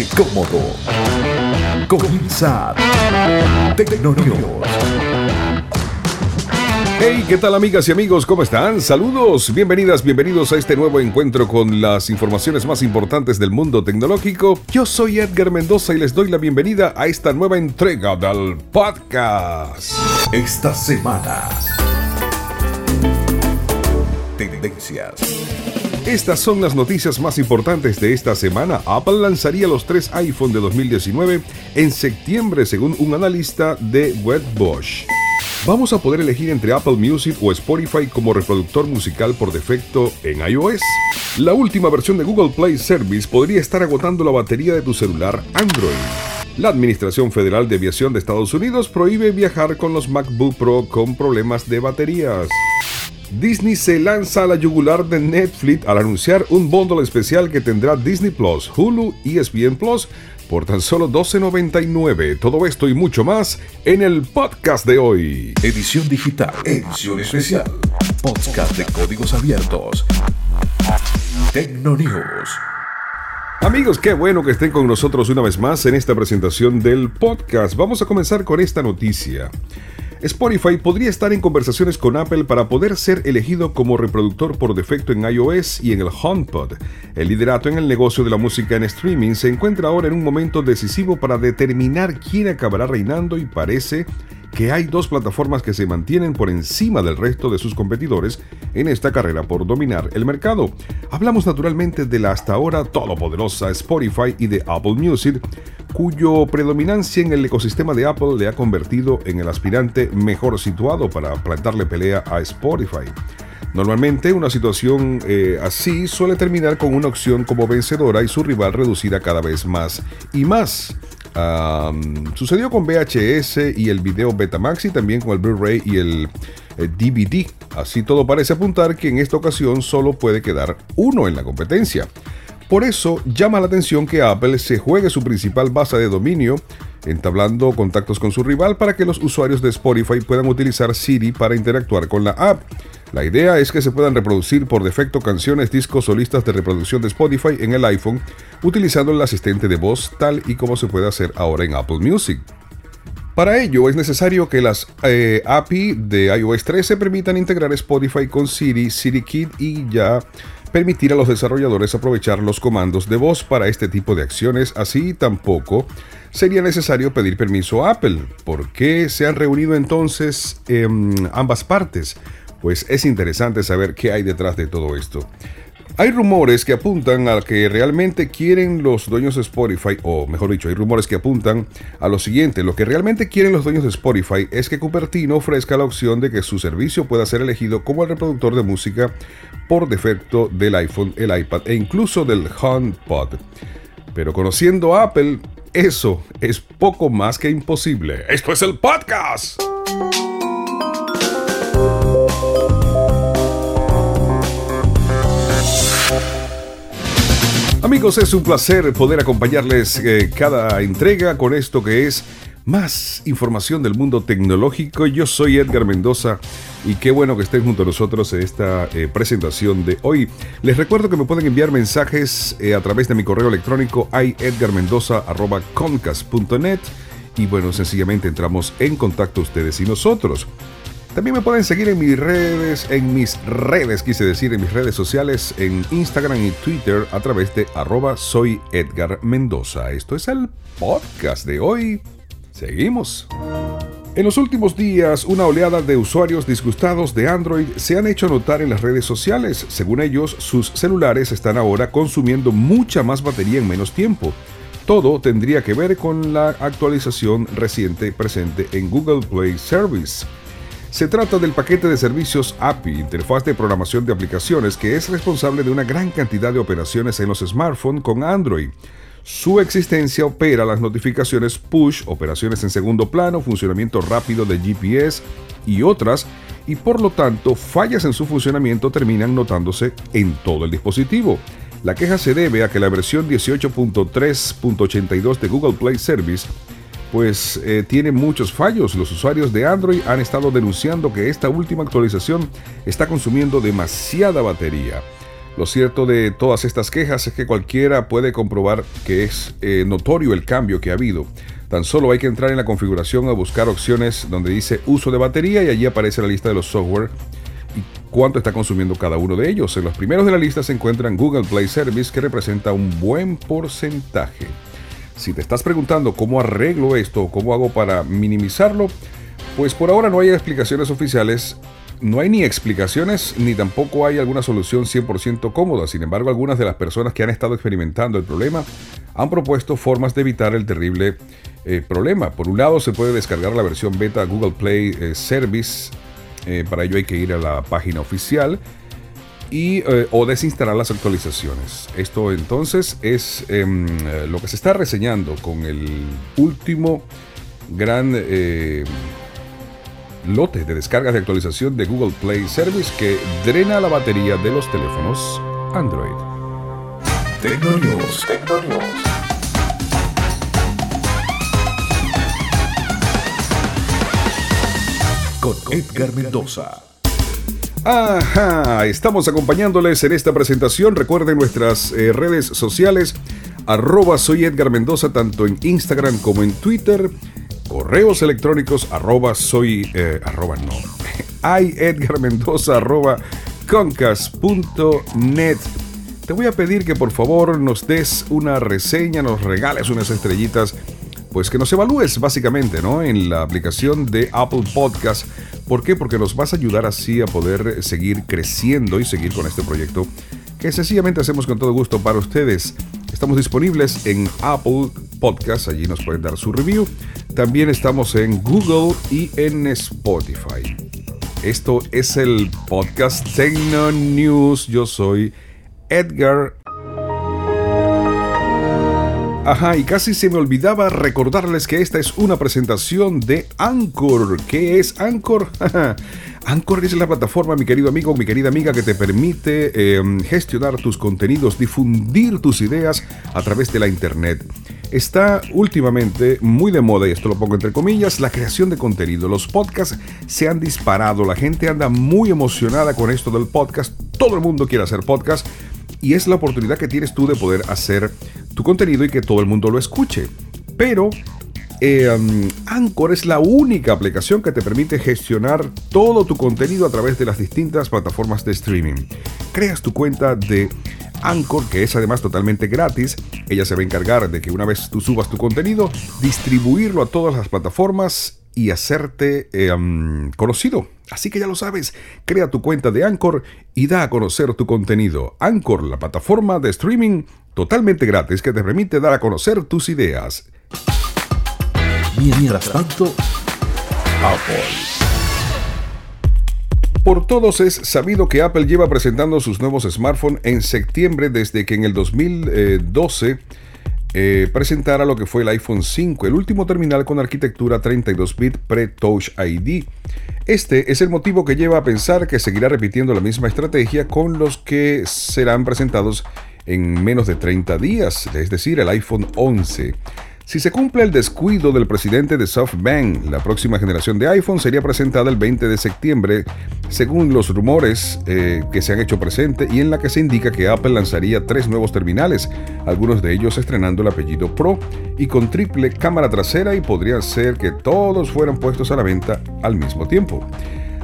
Ponte cómodo. Comienza Tecnonews. Hey, ¿qué tal amigas y amigos? ¿Cómo están? Saludos, bienvenidas, bienvenidos a este nuevo encuentro con las informaciones más importantes del mundo tecnológico. Yo soy Edgar Mendoza y les doy la bienvenida a esta nueva entrega del podcast. Esta semana. Tendencias. Estas son las noticias más importantes de esta semana. Apple lanzaría los tres iPhone de 2019 en septiembre según un analista de Wedbush. Vamos a poder elegir entre Apple Music o Spotify como reproductor musical por defecto en iOS. La última versión de Google Play Service podría estar agotando la batería de tu celular Android. La Administración Federal de Aviación de Estados Unidos prohíbe viajar con los MacBook Pro con problemas de baterías. Disney se lanza a la yugular de Netflix al anunciar un bundle especial que tendrá Disney Plus, Hulu y ESPN Plus por tan solo $12.99. Todo esto y mucho más en el podcast de hoy. Edición digital. Edición especial. Podcast de códigos abiertos. Tecnonews. Amigos, qué bueno que estén con nosotros una vez más en esta presentación del podcast. Vamos a comenzar con esta noticia. Spotify podría estar en conversaciones con Apple para poder ser elegido como reproductor por defecto en iOS y en el HomePod. El liderato en el negocio de la música en streaming se encuentra ahora en un momento decisivo para determinar quién acabará reinando y parece que hay dos plataformas que se mantienen por encima del resto de sus competidores en esta carrera por dominar el mercado. Hablamos naturalmente de la hasta ahora todopoderosa Spotify y de Apple Music, cuyo predominancia en el ecosistema de Apple le ha convertido en el aspirante mejor situado para plantarle pelea a Spotify. Normalmente una situación eh, así suele terminar con una opción como vencedora y su rival reducida cada vez más y más sucedió con VHS y el video Betamax y también con el Blu-ray y el DVD. Eh, Así todo parece apuntar que en esta ocasión solo puede quedar uno en la competencia. Por eso llama la atención que Apple se juegue su principal base de dominio entablando contactos con su rival para que los usuarios de Spotify puedan utilizar Siri para interactuar con la app. La idea es que se puedan reproducir por defecto canciones, discos o listas de reproducción de Spotify en el iPhone utilizando el asistente de voz tal y como se puede hacer ahora en Apple Music. Para ello es necesario que las eh, API de iOS 13 permitan integrar Spotify con Siri, Siri Kit y ya permitir a los desarrolladores aprovechar los comandos de voz para este tipo de acciones. Así tampoco sería necesario pedir permiso a Apple. ¿Por qué se han reunido entonces ambas partes? pues es interesante saber qué hay detrás de todo esto. Hay rumores que apuntan a que realmente quieren los dueños de Spotify, o mejor dicho, hay rumores que apuntan a lo siguiente, lo que realmente quieren los dueños de Spotify es que Cupertino ofrezca la opción de que su servicio pueda ser elegido como el reproductor de música por defecto del iPhone, el iPad e incluso del HomePod. Pero conociendo a Apple, eso es poco más que imposible. Esto es el podcast. Amigos, es un placer poder acompañarles eh, cada entrega con esto que es más información del mundo tecnológico. Yo soy Edgar Mendoza y qué bueno que estén junto a nosotros en esta eh, presentación de hoy. Les recuerdo que me pueden enviar mensajes eh, a través de mi correo electrónico iedgarmendoza.concast.net y bueno, sencillamente entramos en contacto ustedes y nosotros. También me pueden seguir en mis redes, en mis redes, quise decir, en mis redes sociales, en Instagram y Twitter a través de arroba soy Edgar Mendoza. Esto es el podcast de hoy. Seguimos. En los últimos días, una oleada de usuarios disgustados de Android se han hecho notar en las redes sociales. Según ellos, sus celulares están ahora consumiendo mucha más batería en menos tiempo. Todo tendría que ver con la actualización reciente presente en Google Play Service. Se trata del paquete de servicios API, interfaz de programación de aplicaciones, que es responsable de una gran cantidad de operaciones en los smartphones con Android. Su existencia opera las notificaciones push, operaciones en segundo plano, funcionamiento rápido de GPS y otras, y por lo tanto fallas en su funcionamiento terminan notándose en todo el dispositivo. La queja se debe a que la versión 18.3.82 de Google Play Service pues eh, tiene muchos fallos. Los usuarios de Android han estado denunciando que esta última actualización está consumiendo demasiada batería. Lo cierto de todas estas quejas es que cualquiera puede comprobar que es eh, notorio el cambio que ha habido. Tan solo hay que entrar en la configuración a buscar opciones donde dice uso de batería y allí aparece la lista de los software y cuánto está consumiendo cada uno de ellos. En los primeros de la lista se encuentran Google Play Service que representa un buen porcentaje. Si te estás preguntando cómo arreglo esto cómo hago para minimizarlo, pues por ahora no hay explicaciones oficiales, no hay ni explicaciones ni tampoco hay alguna solución 100% cómoda. Sin embargo, algunas de las personas que han estado experimentando el problema han propuesto formas de evitar el terrible eh, problema. Por un lado, se puede descargar la versión beta Google Play eh, Service. Eh, para ello hay que ir a la página oficial y, o desinstalar las actualizaciones. Esto entonces es em, lo que se está reseñando con el último gran lote de descargas de actualización de Google Play Service que drena la batería de los teléfonos Android. Con Edgar Mendoza. Ajá, estamos acompañándoles en esta presentación. Recuerden nuestras eh, redes sociales, arroba soy Edgar Mendoza, tanto en Instagram como en Twitter correos electrónicos arroba soy eh, arroba no te voy a pedir que por favor nos des una reseña nos regales unas estrellitas pues que nos evalúes básicamente ¿no? en la aplicación de Apple Podcast ¿por qué? porque nos vas a ayudar así a poder seguir creciendo y seguir con este proyecto que sencillamente hacemos con todo gusto para ustedes estamos disponibles en Apple Podcast allí nos pueden dar su review también estamos en Google y en Spotify. Esto es el podcast Tecno News. Yo soy Edgar. Ajá, y casi se me olvidaba recordarles que esta es una presentación de Anchor. ¿Qué es Anchor? Anchor es la plataforma, mi querido amigo, mi querida amiga, que te permite em, gestionar tus contenidos, difundir tus ideas a través de la Internet. Está últimamente muy de moda, y esto lo pongo entre comillas, la creación de contenido. Los podcasts se han disparado, la gente anda muy emocionada con esto del podcast, todo el mundo quiere hacer podcast y es la oportunidad que tienes tú de poder hacer tu contenido y que todo el mundo lo escuche. Pero eh, Anchor es la única aplicación que te permite gestionar todo tu contenido a través de las distintas plataformas de streaming. Creas tu cuenta de Anchor, que es además totalmente gratis. Ella se va a encargar de que una vez tú subas tu contenido, distribuirlo a todas las plataformas y hacerte um, conocido. Así que ya lo sabes, crea tu cuenta de Anchor y da a conocer tu contenido. Anchor, la plataforma de streaming totalmente gratis que te permite dar a conocer tus ideas. Mientras tanto, Apple. Por todos es sabido que Apple lleva presentando sus nuevos smartphones en septiembre desde que en el 2012 eh, presentara lo que fue el iPhone 5, el último terminal con arquitectura 32-bit pre-Touch ID. Este es el motivo que lleva a pensar que seguirá repitiendo la misma estrategia con los que serán presentados en menos de 30 días, es decir, el iPhone 11. Si se cumple el descuido del presidente de SoftBank, la próxima generación de iPhone sería presentada el 20 de septiembre, según los rumores eh, que se han hecho presente y en la que se indica que Apple lanzaría tres nuevos terminales, algunos de ellos estrenando el apellido Pro y con triple cámara trasera y podría ser que todos fueran puestos a la venta al mismo tiempo.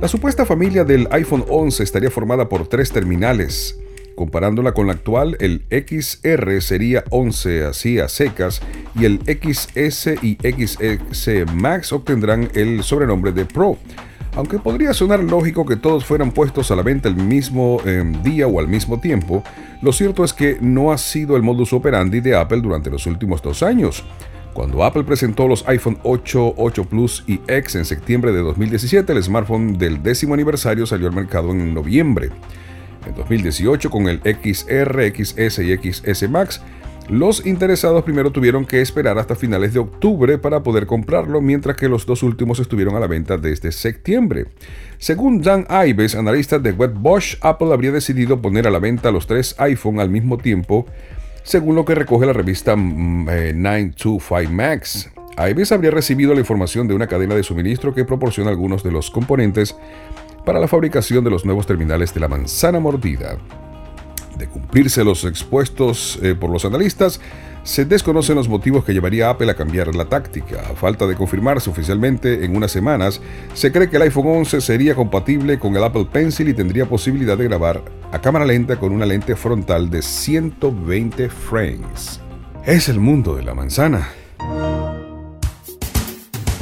La supuesta familia del iPhone 11 estaría formada por tres terminales, Comparándola con la actual, el XR sería 11 así a secas y el XS y XS Max obtendrán el sobrenombre de Pro. Aunque podría sonar lógico que todos fueran puestos a la venta el mismo em, día o al mismo tiempo, lo cierto es que no ha sido el modus operandi de Apple durante los últimos dos años. Cuando Apple presentó los iPhone 8, 8 Plus y X en septiembre de 2017, el smartphone del décimo aniversario salió al mercado en noviembre. En 2018, con el XR, XS y XS Max, los interesados primero tuvieron que esperar hasta finales de octubre para poder comprarlo, mientras que los dos últimos estuvieron a la venta desde septiembre. Según Dan Ives, analista de Webbosch, Apple habría decidido poner a la venta los tres iPhone al mismo tiempo, según lo que recoge la revista 925 mm, eh, Max. Ives habría recibido la información de una cadena de suministro que proporciona algunos de los componentes para la fabricación de los nuevos terminales de la manzana mordida. De cumplirse los expuestos eh, por los analistas, se desconocen los motivos que llevaría a Apple a cambiar la táctica. A falta de confirmarse oficialmente en unas semanas, se cree que el iPhone 11 sería compatible con el Apple Pencil y tendría posibilidad de grabar a cámara lenta con una lente frontal de 120 frames. Es el mundo de la manzana.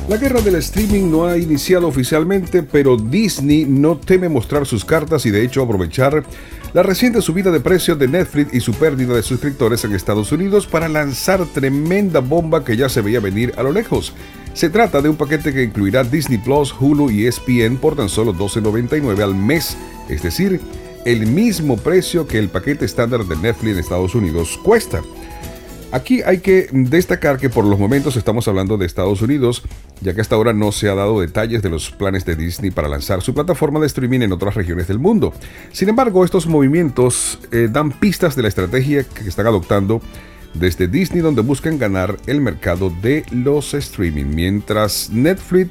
La guerra del streaming no ha iniciado oficialmente, pero Disney no teme mostrar sus cartas y de hecho aprovechar la reciente subida de precios de Netflix y su pérdida de suscriptores en Estados Unidos para lanzar tremenda bomba que ya se veía venir a lo lejos. Se trata de un paquete que incluirá Disney Plus, Hulu y ESPN por tan solo $12.99 al mes, es decir, el mismo precio que el paquete estándar de Netflix en Estados Unidos cuesta. Aquí hay que destacar que por los momentos estamos hablando de Estados Unidos, ya que hasta ahora no se ha dado detalles de los planes de Disney para lanzar su plataforma de streaming en otras regiones del mundo. Sin embargo, estos movimientos eh, dan pistas de la estrategia que están adoptando desde Disney, donde buscan ganar el mercado de los streaming. Mientras Netflix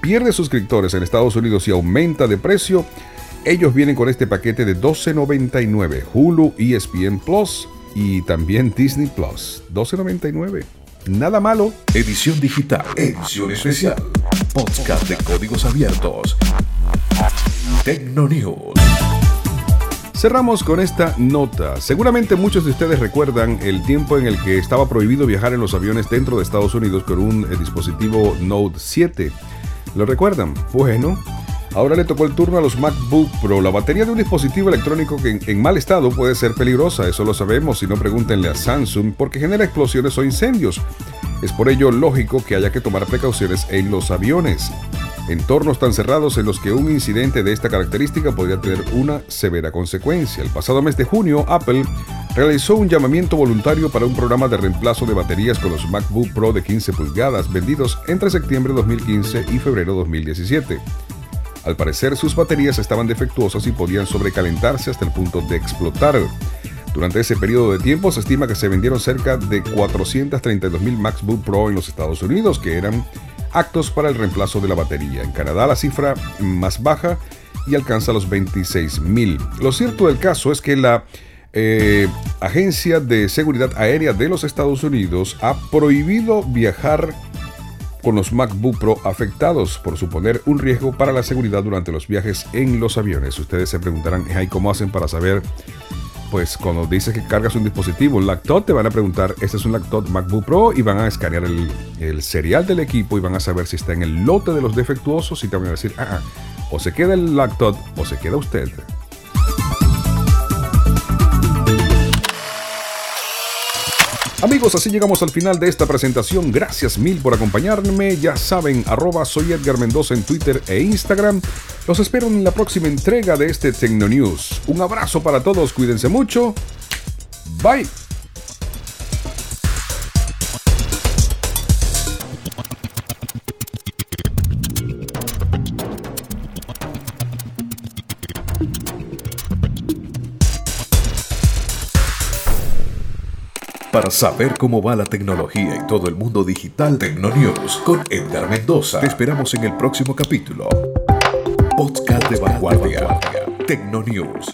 pierde suscriptores en Estados Unidos y aumenta de precio, ellos vienen con este paquete de 12.99, Hulu, ESPN Plus, y también Disney Plus, 12.99. Nada malo. Edición digital, edición especial, podcast de códigos abiertos. Tecnonews. Cerramos con esta nota. Seguramente muchos de ustedes recuerdan el tiempo en el que estaba prohibido viajar en los aviones dentro de Estados Unidos con un eh, dispositivo Note 7. ¿Lo recuerdan? Bueno, Ahora le tocó el turno a los MacBook Pro. La batería de un dispositivo electrónico que en, mal estado puede ser peligrosa, eso lo sabemos, si no pregúntenle a Samsung, porque genera explosiones o incendios. Es por ello lógico que haya que tomar precauciones en los aviones. Entornos tan cerrados en los que un incidente de esta característica podría tener una severa consecuencia. El pasado mes de junio, Apple realizó un llamamiento voluntario para un programa de reemplazo de baterías con los MacBook Pro de 15 pulgadas vendidos entre septiembre de 2015 y febrero de 2017. Al parecer sus baterías estaban defectuosas y podían sobrecalentarse hasta el punto de explotar. Durante ese periodo de tiempo se estima que se vendieron cerca de 432.000 MacBook Pro en los Estados Unidos, que eran actos para el reemplazo de la batería. En Canadá la cifra más baja y alcanza los 26.000. Lo cierto del caso es que la eh, Agencia de Seguridad Aérea de los Estados Unidos ha prohibido viajar con los MacBook Pro afectados por suponer un riesgo para la seguridad durante los viajes en los aviones. Ustedes se preguntarán, ¿cómo hacen para saber? Pues cuando dices que cargas un dispositivo, un laptop, te van a preguntar, este es un laptop MacBook Pro y van a escanear el, el serial del equipo y van a saber si está en el lote de los defectuosos y te van a decir, ah, ah o se queda el laptop o se queda usted. Amigos, así llegamos al final de esta presentación. Gracias mil por acompañarme. Ya saben, arroba soy Edgar Mendoza en Twitter e Instagram. Los espero en la próxima entrega de este Tecno News. Un abrazo para todos, cuídense mucho. Bye. Para saber cómo va la tecnología y todo el mundo digital, Tecnonews con Edgar Mendoza. Te esperamos en el próximo capítulo. Podcast de vanguardia. Tecnonews.